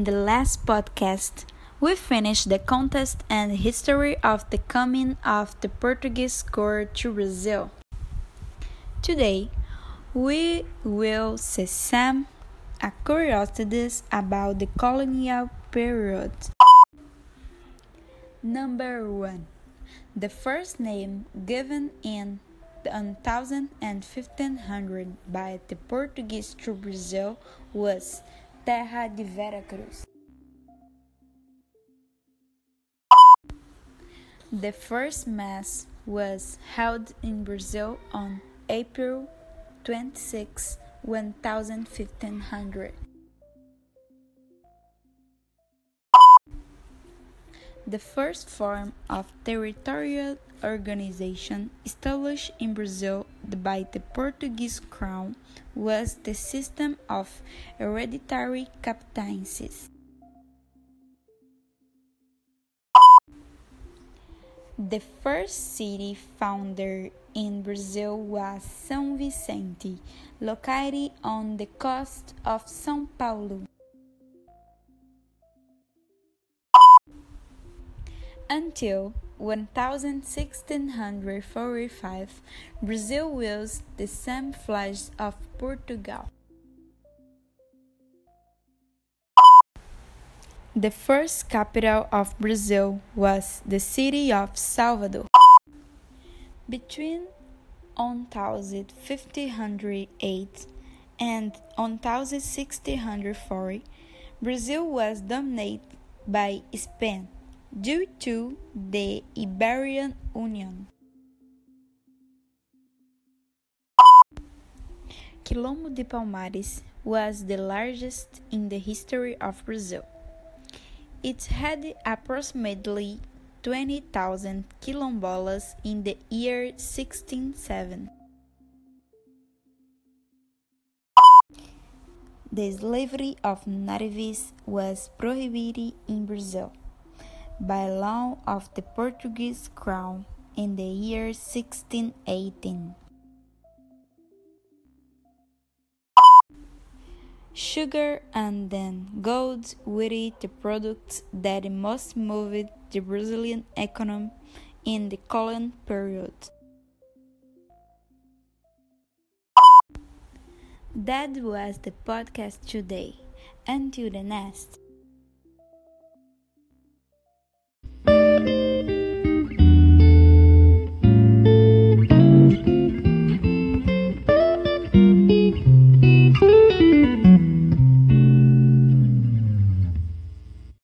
last podcast, we finished the contest and history of the coming of the Portuguese court to Brazil. Today, we will see some curiosities about the colonial period. Number 1. The first name given in 1000 and 1500 by the Portuguese to Brazil was Terra de Vera Cruz. The first Mass was held in Brazil on April 26, 1500. The first form of territorial organization established in Brazil by the Portuguese crown was the system of hereditary captaincies. The first city founded in Brazil was São Vicente, located on the coast of São Paulo. Until 1645, Brazil was the same flag of Portugal. The first capital of Brazil was the city of Salvador. Between 1508 and 1640, Brazil was dominated by Spain due to the Iberian Union. Quilombo de Palmares was the largest in the history of Brazil. It had approximately 20,000 quilombolas in the year 1607. The slavery of natives was prohibited in Brazil by law of the Portuguese crown in the year 1618. Sugar and then gold were the products that most moved the Brazilian economy in the colonial period. That was the podcast today. Until the next.